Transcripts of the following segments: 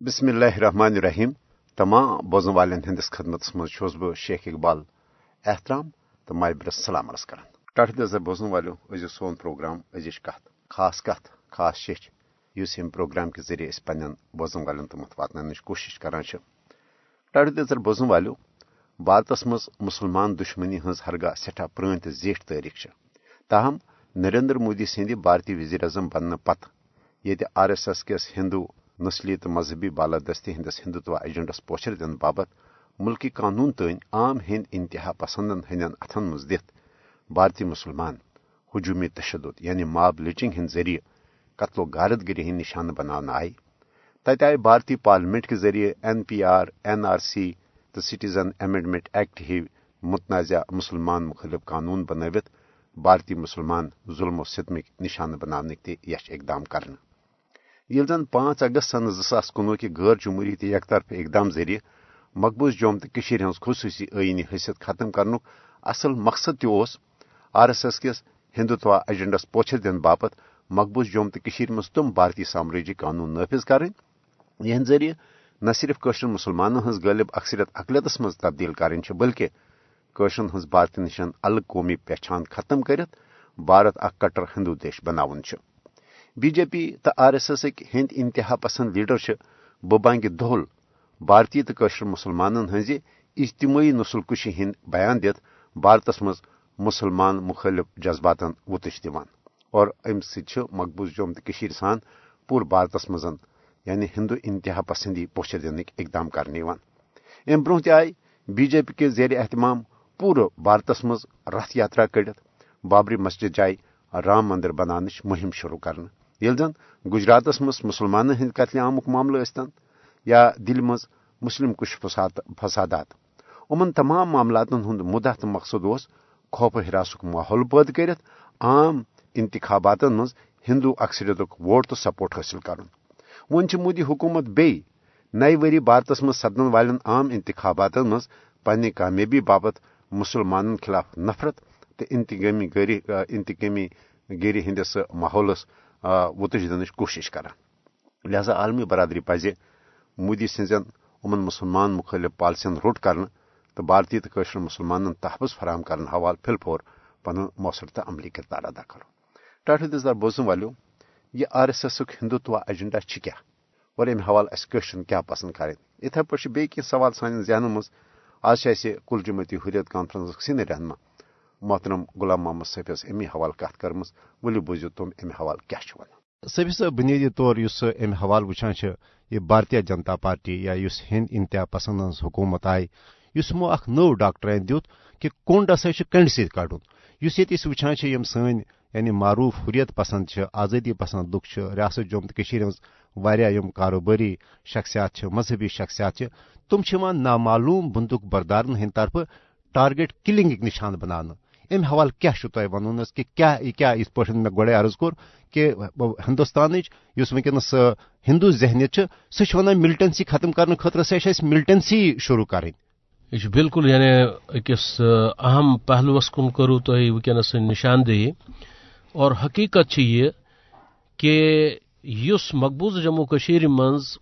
بسم اللہ الرحمن الرحیم تمام بوزن والن ہندس خدمت مز بہ شیخ اقبال احترام تو مابرس سلام عرض کران ٹاٹھ نظر بوزن والو أزیو سون پروگرام أزِچ کت خاص کت خاص شیچ اس یم پروگرام کے ذریعے اس پنن بوزن والن تمت واتنانچ کوشش کران ٹاٹھ نظر بوزن والو بھارتس مز مسلمان دشمنی ہز ہرگاہ سٹھا پران تو زیٹھ تاریخ تاہم نریندر مودی سند بھارتی وزیر اعظم بننے پتہ یہ آر ایس ایس کس ہندو نسلی تو مذہبی بالادستی ہندس ہندوتوا ایجنڈس پوچھر دن بابت ملکی قانون تین عام ہند انتہا پسندن ہند اتھن مز دت۔ بھارتی مسلمان ہجومی تشدد یعنی ماب لچنگ ہند ذریعہ قتل و غارت گری ہند نشانہ بنانا آئی۔ تت آئی بھارتی پارلیمنٹ کے ذریعے N P R, N R C تو سٹیزن امینڈمنٹ ایکٹ ہی متنازع مسلمان مخالف قانون بنوت بھارتی مسلمان ظلم و ستمک نشانہ بنانے تہ یش اقدام کرنا یل زن پانچ اگست سن زاس کنوہ کہ غیر جمہوری تو یک طرف اقدام ذریعہ مقبوض جوم تو ہز خصوصی آئینی حیثیت ختم کرنک اصل مقصد تس آر ایس ایس کس ہندوتوا ایجنڈس پوچھر دن باپت مقبوض جوم تو مز تم بھارتی سامراجی قانون نافذ کریں یہ ذریعہ نہ صرف قشر مسلمانوں ہز غالب اکثریت اقلیتس مز تبدیل کریں بلکہ قشرن ہز بھارت نشان الگ قومی پہچان ختم کرت بھارت اخ کٹر ہندو دیش بناون بی جے پی تو آر ایس ایس ہند انتہا پسند لیڈر ببانگ دول بھارتی تو قشر مسلمان ہز اجتماعی نسل کشی ہند بیان دت بھارتس مز مسلمان مخالف جذباتن وتش دان اور ام ست مقبوض جوم تو سان پور بھارتس مز یعنی ہندو انتہا پسندی پوچھر دنک اقدام کرنے ام برہ تہ آئی، بی جے پی کے زیر اہتمام پور بھارتس مز رتھ یاترا کڑت بابری مسجد جائے رام مندر بنانچ مہم شروع کرنے یل زن گجراتس مز مسلمان ہند قتل عامک معاملہ ثن یا دل مز مسلم کش فسادات۔ ان تمام معاملات ہند مدہ تو مقصد اس خوف ہراسک ماحول پید کرت عام انتخابات مز ہندو اکثریت ووٹ تو سپورٹ حاصل کرن۔ ون مودی حکومت بی نئی وری بھارتس مز سپدن والن عام انتخابات مز پنہ کامیابی باپت مسلمان خلاف نفرت تو انتظامی گری انتظامی گیری ہندس ماحولس وتش دنچ کوشش کران لہذا عالمی برادری پزِ مودی سن امن مسلمان مخالف پالسین روٹ کرنے تو بھارتی تو قشر مسلمان تحفظ فراہم کرنے حوالہ پھل پھور پن مؤثر تو عملی کردار ادا کرو۔ ٹاٹھ دار بوزن والو، یہ R S S Hindutva agenda کیا؟ اور امہ حوالہ اس قشر کیا پسند کریں اتھے پہ بیٚیہِ کینٛہہ سوال سانٮ۪ن ذہنن منٛز آز چھِ اَسہِ کُل جمٲعتی حریت کانفرنسُک سیٖنیر رہنما۔ محترم غلام محمد صفیس امی حوالہ کت کرمٕژ ؤلِو بوٗزِو تِم امہِ حوالہ کیٛاہ چھِ وَنان صفی صٲب بنیٲدی طور اس امہ حوالہ وچھان یہ بھارتیہ جنتا پارٹی یا اس ہند انتہا پسند ہز حکومت آئی اس مو اخ نو ڈاکٹرین دیت کہ کنڈ ہسا کنڈ ست کڑن اس یہ وچھان یم سن یعنی معروف حریت پسند آزادی پسند لک ریاست جوم تو ہز یم کاروباری شخصیات مذہبی شخصیات تم نامعلوم بندوق بردارن ہند طرف ٹارگیٹ کلنگ نشان بنانا۔ ام حوالہ کیا تہ ون کہ کیا کیا اس پہ میں گوڑے عرض کور کہ ہندوستان اس ونکس ہندو ذہنیت سہ ونان ملٹنسی ختم کرنے خاطر سہ ملٹنسی شروع کریں۔ یہ بالکل یعنی اکس اہم پہلوس کن کرو تھی ونکس نشاندہی اور حقیقت یہ کہ اس مقبوض جموں کشیر منز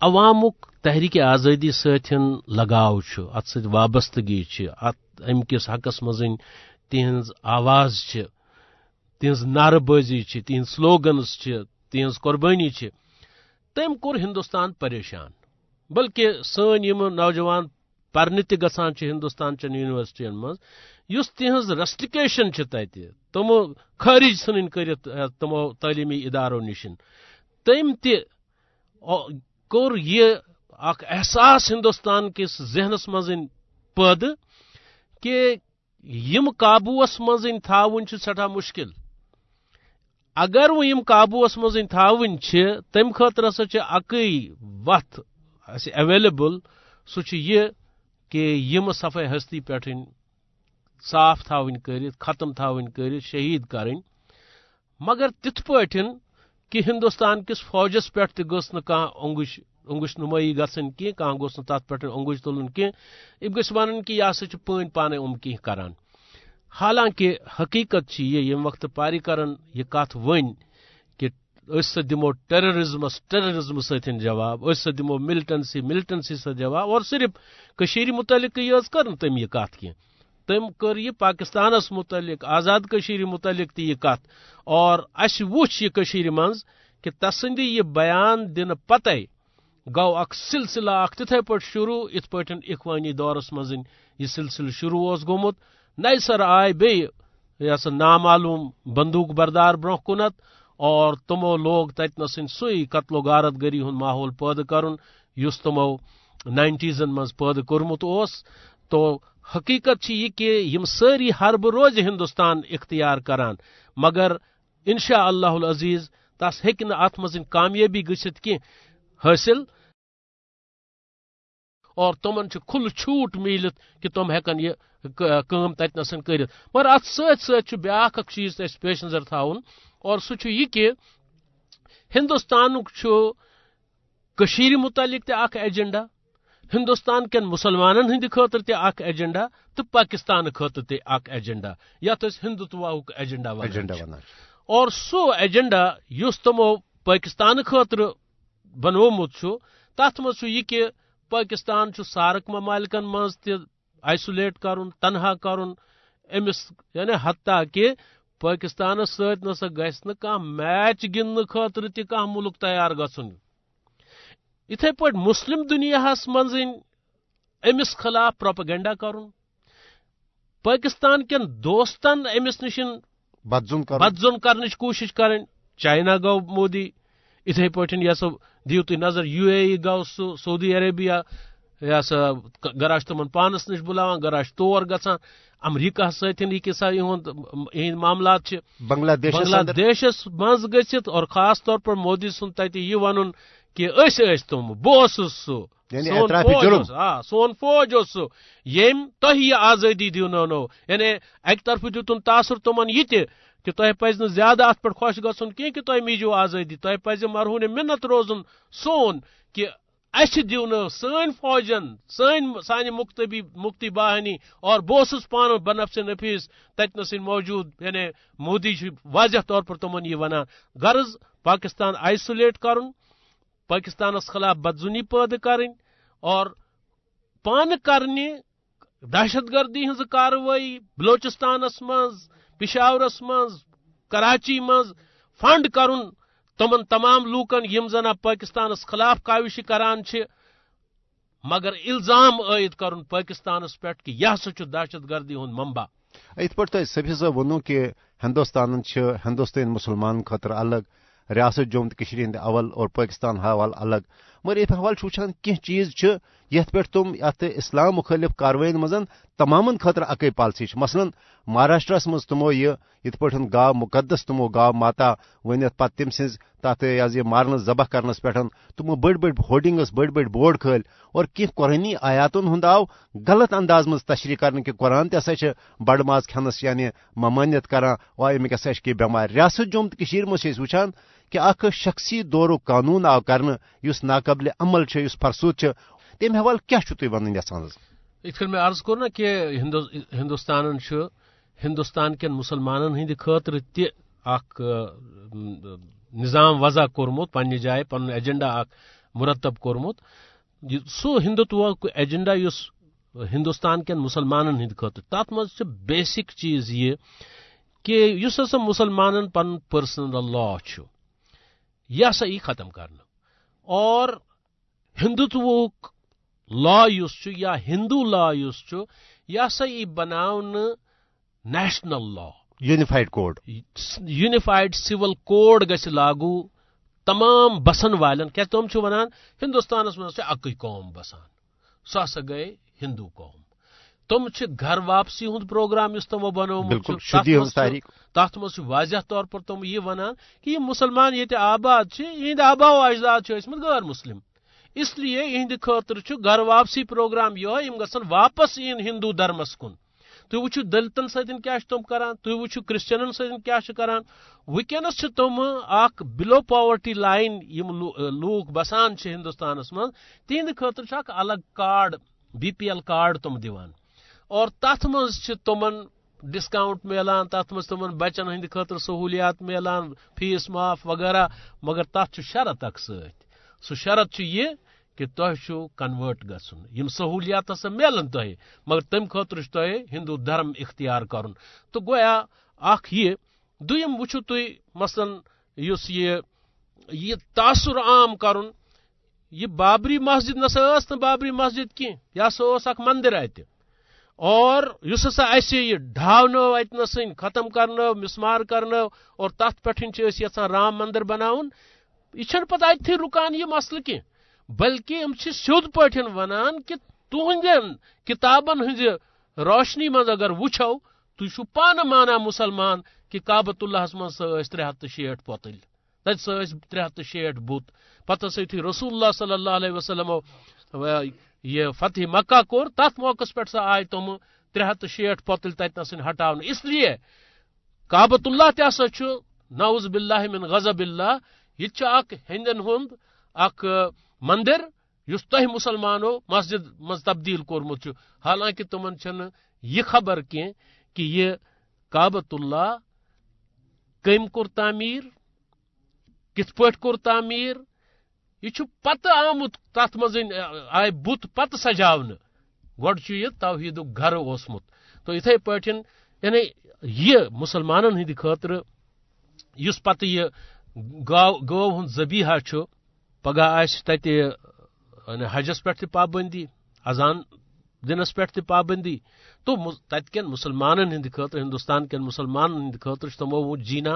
عوامک تحریک آزادی ستن لگاؤ ات ست وابستگی ات ام کس حقس مزن تہذ آواز تہذ نعرہ بازی تہذ سلوگنز تہذ قربانی تم کور ہندوستان پریشان، بلکہ سن نوجوان پرنے تہ گھان ہندوستان چن یونیورسٹین مز اس تہذ ریسٹرکیشن تت تمو خارج ثن کرت تمو تعلیمی اداروں نش تم تہ یہ اخ احساس ہندوستان کس ذہنس مزن پد کہ یم قابوس مزن تھاون سٹھا مشکل۔ اگر وہ یم قابوس مزن تھاون تم خاطر ہسا اکی وت اویلیبل سہ یہ کہ یم صفائی ہستی پہ صاف تھاون کرت ختم تھاون کرت شہید کریں مگر تتھ پٲٹھۍ کہ ہندوستان کس فوجس پہ گھس نہ انگش انگش نمائی گھن کی گوس تر پہ انگش تلن کی ام گھ ون کہ یہ سا پان پانے ام کی کران۔ حالانکہ حقیقت یہ یم وقت پاری کرن یہ کت ون کہ اس دمو ٹیررزمس ٹیررزم ستن جواب اس دمو ملٹنسی ملٹنسی ست جواب، اور صرف کشیر متعلق یہ کر تم یہ کت کی تم کر یہ پاکستانس متعلق، آزاد کشیر متعلق تہ یہ کت اور اس وچ یہ کشیر منز کہ تسند یہ بیان دن پتہ گو اخ سلسلہ اخ تتھے پٹ شروع ات پٹ اخوانی دورس مز یہ سلسلہ شروع اس گومت۔ نئی سر آئے بی یہ نامعلوم بندوق بردار برہ کنت اور تمو لوگ تتن سی قتل و غارت گری ہند ماحول پید کرن، یس تمو نائنٹیزن مز پید کورمت اس تو حقیقت یہ کہ یم ساری حرب روز ہندوستان اختیار کران۔ مگر انشاء اللہ العزیز، تس ہیک ات مز کامیابی گھت کی حاصل۔ اور تمن کھل چھوٹ ملت کہ تم ہیکن یہ کام تتنسن کرت مگر ات ست بیاکھ اک چیز اس پیش نظر تھاون اور سہ یہ کہ ہندوستان کشیر متعلق تہ اخ ایجنڈا ہندوستان کن مسلمانن ہند خاطر تہ اخ ایجنڈا تو پاکستان خاطر تہ اخ ایجنڈا۔ یت ہندوتوا ایجنڈا ونان اور سو ایجنڈا یس تمو پاکستان خاطر بنومت تت مز یہ کہ پاکستان سارک ممالکن مز تائسولیٹ کرن تنہا کرن امس یعنی حتیٰ کہ پاکستان ست نسا گھس میچ گندن خاطر تہ ملک تیار گھن اتھے پہ مسلم دنیا من امس خلاف پروپگنڈا کرن۔ پاکستان کن دوستن امس نش بدزن کرنچ کوشش کریں چائنا گو مودی اتھے یہ سا دیو نظر یو اے ای گو سہ سعودی عربیہ یہ سا گراش تمن پانس نش بلاوان گراش تور گھان امریکہ ستن یہ یہ معاملات بنگلہ دیش بنگلہ دیشس مز گھت اور خاص طور پر مودی سن تتہ یہ ون کہ اس تم بہ سہ سون فوج سہ یم تہ یہ آزادی دونو یعنی اکہ طرف دتن تاثر تمن یہ کہ تہ پز زیادہ ات پہ خوش گھن کی کہ تہ میجو آزادی تہ پز مرہون منت روزن سون کہ اس دیو سن فوجن سن سانہ مکتبی مفتی باہنی اور بہس پان بنفس نفیس تتنس موجود یعنی مودی جی واضح طور پر تمن یہ ونان، غرض پاکستان آئسولیٹ کرن، پاکستانس خلاف بدزنی پید کریں اور پان کرنی دہشت گردی ہز کاروی بلوچستانس مز پشاورس مز کراچی مز فنڈ کرن تمن تمام لوکن یم زن پاکستانس خلاف کاوش کران چھ مگر الزام عائد کرن پاکستانس پہ کہ یہ سا دہشت گردی ہند ممبا ات پہ سبھی صاحب ونو کہ ہندوستان ہندوستان مسلمان خاطر الگ، ریاست جوم تو ہند اول اور پاکستان حوالہ الگ۔ مگر یہ حوالہ وچان کی چیز یت پہ تم ات اسلام مخالف کاروائن مزن تمام خاطر اکی پالسی مثلاً، مہاراشٹرس مز تمو یہ یت پہ گا مقدس تمو گا ماتا ونت پتہ تم سز تات یہ مارن ذبح کرنس پہ تمو بڑ بڑ ہولڈنگس بڑ بڑ بورڈ کھل اور کی قرآنی آیاتن ہند آو غلط انداز مز تشریح کرنے کہ قرآن تہ ہسا بڑ ماز کھنس یعنی ممانیت کران و امیک ہسا کی بٮ۪مار ریاست جوم تو مز وچان کہ اخ شخصی دور قانون آو کرنے اس ناقبل عمل اس فرسود تم حوالہ کیا تھی ون یسان ات میں عرض کور نا کہ ہندوستان ہندوستان کن مسلمان ہند خاطر تہ اخ نظام وضع کورمت پنہ جائے پن ایجنڈا اخ مرتب کورمت۔ سو ہندوتوا ایجنڈا اس ہندوستان کن مسلمان ہند خاطر تر مز بیسک چیز یہ کہ اس ہسا مسلمان پن پرسنل لا یہ ہسا یہ ختم کرنا اور ہندوتوک لا اس یا ہندو لا اس یہ ہسا یہ بناون national law. Unified code. Unified civil code گھ لاگو تمام بسن والن کیا تم ونان ہندوستانس مز اکی قوم بسان سہ ہسا گئے ہندو قوم۔ تم گھر واپسی ہند پروگرام اس تمو بنو تر مز واضح طور پر تم یہ ونان کہ یہ مسلمان یہ آباد یہ آبا و اجداد غیر مسلم۔ اس لیے یہ خاطر گھر واپسی پروگرام یہ گھن واپس این ہندو دھرمس کن۔ تھی وچو دلتن ستن کیا تم کران تھی وچو کرسچنن ستن کیا کران۔ ونکس تم اخ بلو پاورٹی لائن یم لوک بسان ہندوستانس من تہند خاطر اخ الگ card B P L card تم دیوان اور تت مز تمن ڈسکاؤنٹ ملان تر مز تم بچن ہند خاطر سہولیات ملان فیس معاف وغیرہ، مگر تر شرط اخ سہ شرط یہ کہ تہ کنورٹ گھن یم سہولیات ہسا ملن تہ مگر تم خاطر تہ ہندو دھرم اختیار کرن۔ تو گویا اخ یہ دم وچھو تھی مثلاً اس یہ یہ تاثر عام کرن، یہ بابری مسجد نسا ٲس نہٕ بابری مسجد کی یہ ہسا اخ مندر ات اور اس ہسا اسہ یہ ڈھاونو اتن ختم کرنو مسمار کرنو اور تت پہ یھان رام مندر بناون۔ یہ پتہ اتھی رکان یہ مسئلہ کی بلکہ ہم سیود پہ ونان کہ تہندین کتابن ہز روشنی من اگر وچھو تھی پانہ مانا مسلمان کہ کابت اللہ من سس ترے ہتھ شیٹ پوتل تت ترے ہتھ شیٹ بت۔ پتہ سی رسول اللہ صلی اللہ علیہ وسلم یہ فتح مکہ کور تر موقع پہ سا آئے تم ترے ہتھ شیٹ پوتل تتن ہٹا اس لیے کابت اللہ تسا نوز باللہ من غضب اللہ یہ اخ ہند اخ مندر اس تہ مسلمانوں مسجد مز تبدیل کورمت حالانکہ تمن یہ خبر کی کہ یہ کابت اللہ کم کور تعمیر کت پہ کور تعمیر، یہ پتہ آمت تت مز یعنی آئے بت پتہ سجاون گوڑ یہ توحید گھر اوسمت۔ تو اتھے پہ یعنی یہ مسلمان ہند خاطر اس پتہ یہ گو ہند زبیحہ پگہ آس یعنی حجس پہ پابندی، اذان دنس پہ پابندی۔ تو تت مسلمان ہند خاطر ہندوستان کن مسلمان ہند خاطر تمو جینا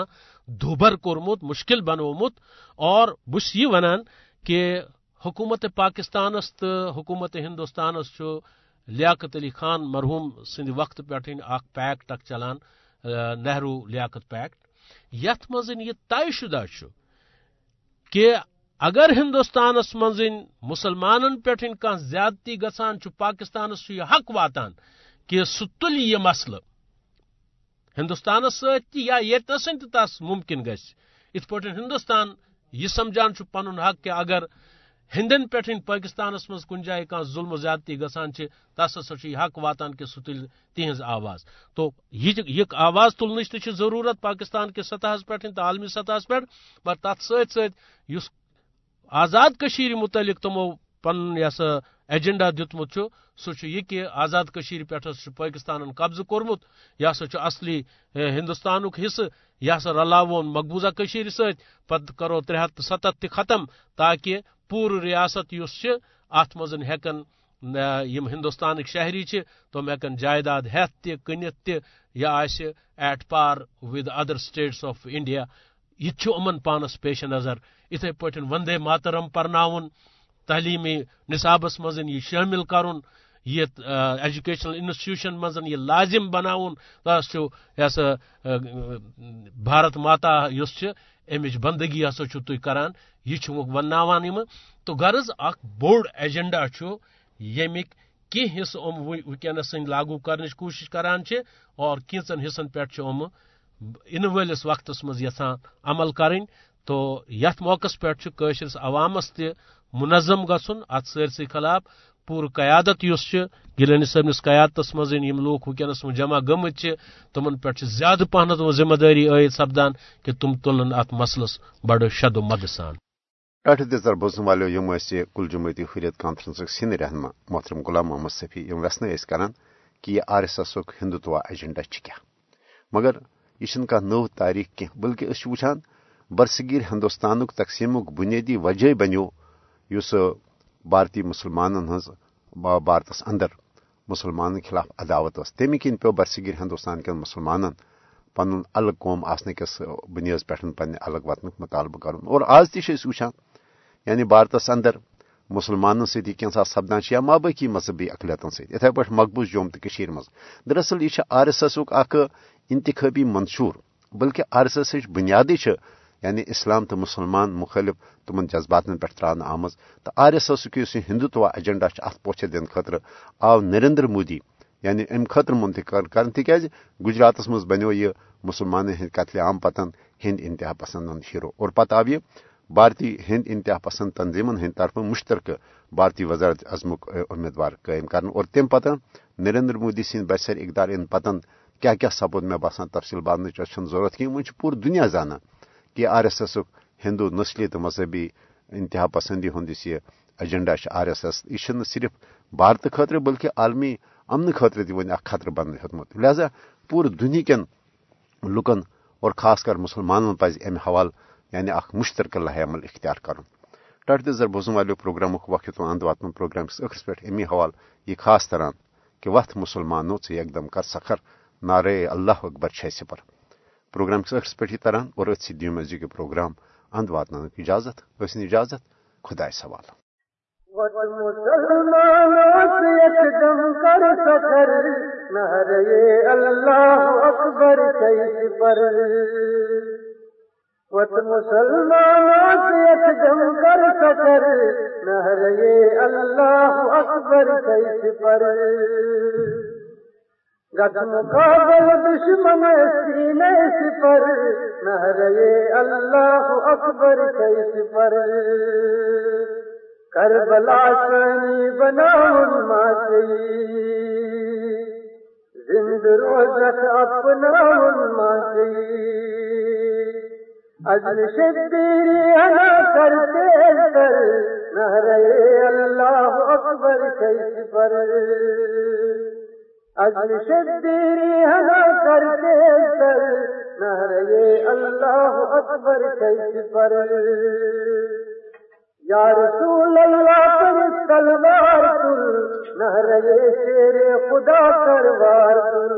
دھوبر کورمت، مشکل بنومت اور بس یہ ونان کہ حکومت پاکستانس تو حکومت ہندوستانس لیاقت علی خان مرحوم سند وقت پہ اخ پیکٹ اخ چلان نہرو لیاقت پیکٹ یت مزن یہ طے شدہ کہ اگر ہندوستانس مز مسلمان پہ زیادتی گھان پاکستانس یہ حق واتان کہ سہ تل یہ مسلہ۔ ہندوستانس یا یتنسن تس ممکن گھ ات ہندوستان یہ سمجھان پن حق کہ اگر ہندن پہ پاکستانس مز کن جائے کھانا ظلم و زیادتی گھان تس ہسا یہ حق واتان کہ سہ تل تہذ آواز۔ تو یہ آواز تلنچ تہ ضرورت پاکستان کے سطح پہ تو عالمی سطح پہ مگر تر ست ست آزاد کشیر متعلق تمو پن یہ سا ایجنڈا دتمت سہ یہ کہ آزاد کشیر پہ پاکستان قبضہ کورمت یہ سا اصلی ہندوستان حصہ یہ سا رلاون مقبوضہ کشیر ست پتہ کرو ترے ہتھ ستھ تہ ختم، تاکہ پور ریاست اس ات مز ہیکن یم ہندوستان شہری تم ہیکن جائیداد ہیتھ تہ کنت تہ، یا آسہ at par with other states of India, یہ امن پانس پیش نظر۔ اتھے پہ وندے ماترم پرناون تعلیمی نصابس مز یہ شٲمِل کرن۔ یہ ایجوکیشنل انسٹیٹیوشن مز یہ لازم بناون تس یہ بھارت ماتا اس امچ بندگی ہسا تھی کران، یہ وناوان تو غرض اخ بوڑ ایجنڈا یمیک کی حصہ ام ونکس لاگو کرنچ کوشش کران اور کینچن حصن پہ ام ان ولس وقتس مز یھان عمل کریں۔ تو یت موقع پہ عوامس تہ منظم گھن ات سرسی خلاف پور قیادت اس گلانی صبنس قیادت مز یعنی یم لوگ ونکس جمع گمت تمن پہ زیادہ پہنت ذمہ داری عائد سپدان کہ تم تلن ات مسلس بڑ شد و مد سان۔ اٹھ دزر بوزن والو یم کل جمعیتی حریت کانفرنسک سین رہنما محترم غلام محمد صفی، یم ویسن کران کہ یہ R S S Hindutva agenda کیا مگر یہ نو تاریخ کی بلکہ اس وچان برصغیر ہندوستان تقسیم بنیادی وجہ بنو اس بھارتی مسلمان ہز بھارتس اندر مسلمان خلاف عداوت اس۔ تمہ کن پو برصغیر ہندوستان کن مسلمان پن الگ قوم آسن کس بنیاد پہ پنہ الگ وطن مطالبہ کرن۔ اور آز تہ وچان یعنی بھارتس اندر مسلمان سی کینسا سپدان یا مابقی مذہبی اقلیتن ست اتھے مقبوض جوم تو مز۔ دراصل یہ آر ایس ایس اخ انتخابی منشور بلکہ آر ایس ایس بنیادی یعنی اسلام تو مسلمان مخالف تمن جذبات پہ تران آمز تو آر ایس ایس اس ہندوتوا ایجنڈا ات پوچھ دن خاطر آو نریندر مودی یعنی ام خاطر منتقل کر تاز گجرات مز بنو یہ مسلمان ہند قتل عام پتن ہند انتہا پسند ہیرو اور پتہ آو یہ بھارتی ہند انتہا پسند تنظیمن ہند طرف مشترکہ بھارتی وزارت اعظمک امیدوار قائم کر اور تم پتہ نریندر مودی سند برسر اقدار ان پتن کیا کیا سپود مے باسان تفصیل بادنچ ضرورت کی ون پور دنیا زانا کہ آر ایس ایس ہندو نسلی تو مذہبی انتہا پسندی ہند یہ ایجنڈا آر ایس ایس۔ یہ صرف بھارت خاطر بلکہ عالمی امن خاطر تہ ون خطرہ بن ہیوتمت لہذا پور دنیا کن لکن اور خاص کر مسلمانوں پز امہ حوالہ یعنی اخ مشترکہ لاہ عمل اختیار کرن۔ ٹٹ دزر بوزن والو پروگرام وقت اند واتن پروگرام کس اخرس پہ امی حوالہ، یہ خاص تران کہ وقت مسلمانوں سے ایک کر سخر نعرے اللہ اکبر چھ سپر۔ پروگرام کس اخرس پہ تران اور اتھی دیو مزید پروگرام اند واتن اجازت ٲسِن اجازت خدائے سوال اللہ اکبر پر وت مسلمان دم کر سکر نہر اللہ اکبر کئی پر مقابل دشمن سینے سپر نہر اللہ اکبر کئی پر کربلا سنی بنا ماتی زند روزت اپنا ماتی اجل شدیری انا کرتے در نہرے اللہ اکبر کیس پر اجل شدیری انا کرتے در نہرے اللہ اکبر کیس پر؟ یا رسول اللہ پر تلوار کل نہرے شیر خدا کروار کل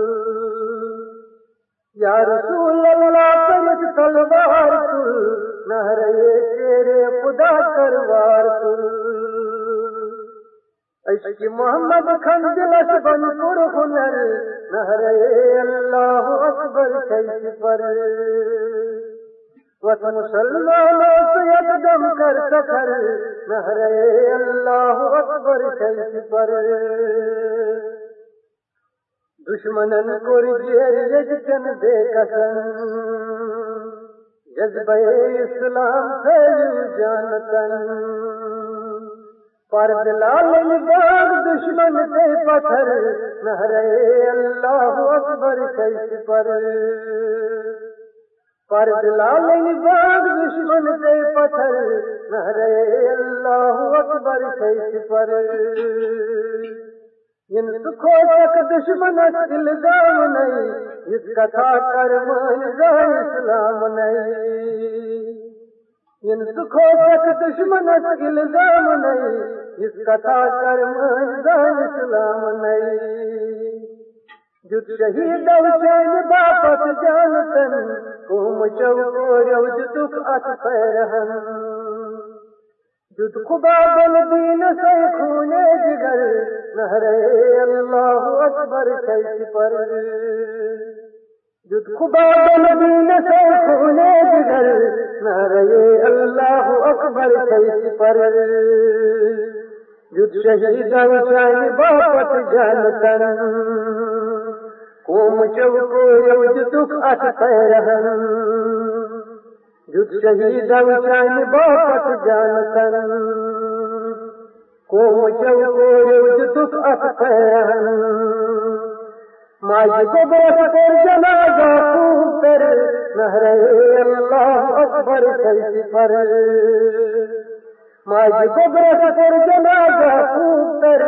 یا رسول اللہ پر تلوار کل نہرے تیرے خدا کروار کل عشق محمد کھن دلس بن پر ہنر نہرے اللہ اکبر کیس پر۔ وط مسلمانوں سے یکدم کر سکر نہرے اللہ اکبر کیس پر۔ دشمنن کور جیر یجتن بے قسم، جذبہ اسلام پھیلو جانتن پر دلال باغ دشمن سے پتھر نہرے اللہ اکبر کیس پر۔ پر دلال باغ دشمن سے پتھر نہرے اللہ اکبر کیس پر۔ ان سکھو تک دشمن الزام نہیں، اس کتھا کر منظا اسلام نہیں۔ ان سکھو تک دشمن الزام نہیں، اس کتھا کر منظا اسلام نہیں۔ جت شہید چین باپت جانتن قوم چوکو روج تک ات پیرہن جد خدا بل دین سے خونے جگر نہرے اللہ اکبر کیس پر۔ خدا بل سے خونے جگر نہرے اللہ اکبر کیس پر۔ جد شہید چاہی باپت جان کر، قوم چوکو یوج دکھ ات پیرہن جد شہید چان باپت جان کر کو چو تک اک پہن مائی کو بوس کر جنازہ خوب کر نہرے اللہ اکبر کیسی پر۔ مائی کو بوس کر جنازہ خوب کر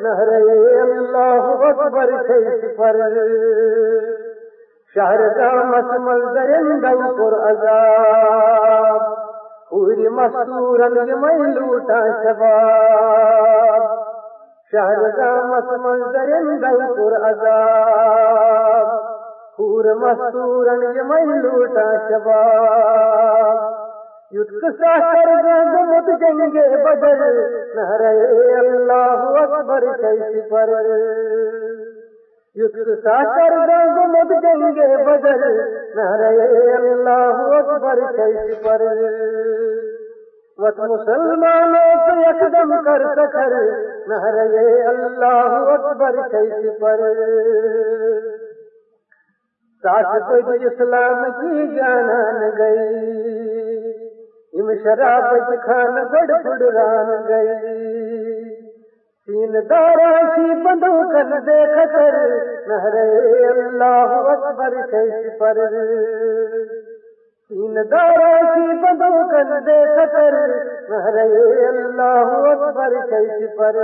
نہرے اللہ اکبر کیسی پر۔ شہر کا مسمل درندل پر عذاب، پوری مستورن میں لوٹا شباب۔ شہر کا مسمل درندل پر عذاب. پور مستورن میں لوٹا شباب. یدھ سا کر گمت جنگے بدل نہرے اللہ اکبر کیسی پر. کر مد گنگے بدل نہرے اللہ اکبر کیس پر. وت مسلمانوں سے یکدم کر سکر نہرے اللہ اکبر کیس پر۔ ساتھ تجھ اسلام کی جانان گئی ام شراب کھان بڑ پڑران گئی۔ تین دارا سی بندو کر دیکھ کر نہرے اللہ اکبر کیسی پر۔ تین دارا کی بدو کر دے خطر نہرے اللہ اکبر کیسی پر۔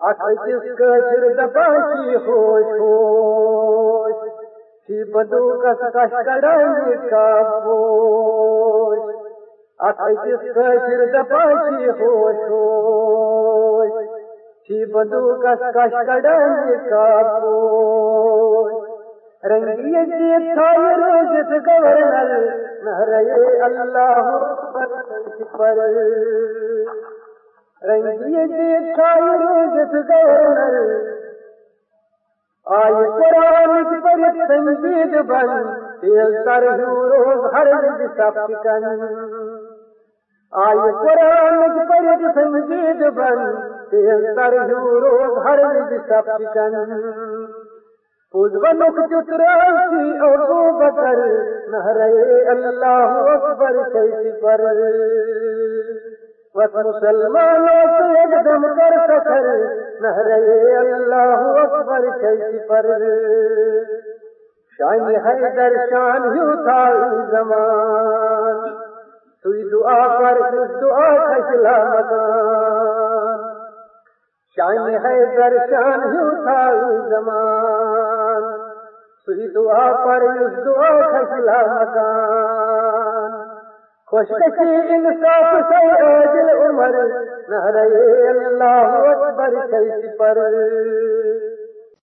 اکھ کس کشر دپاشی ہوش ہوش۔ کی بدو کس کش کڑائی کا پوش اکھ کس کشر دپاشی ہوش ہوش۔ کی بدو کس کش کڑائی کا پوش رنگی روزت نہرے اللہ پر روزت آئی قرآن کی پر سنجید بن۔ تیل تر روز ہر رج آئی قرآن پر سنجید بن۔ تیل تر روز ہر رج چتراسی اور دو بکر نہرے اللہ اکبر کیسی پر۔ بس مسلمانوں سے ایک دم کر نہرے اللہ اکبر کیسی پر۔ شان ہے درشان یوں تھا زمان، سوئی دعا پر دعا کھسلا مکان۔ شان ہے درشان یوں تھا زمان سوئی دعا پر اس دعا کھسلا مکان خوشکشی انصاف سے عاجل عمر نہرے اللہ اکبر کیسی پر۔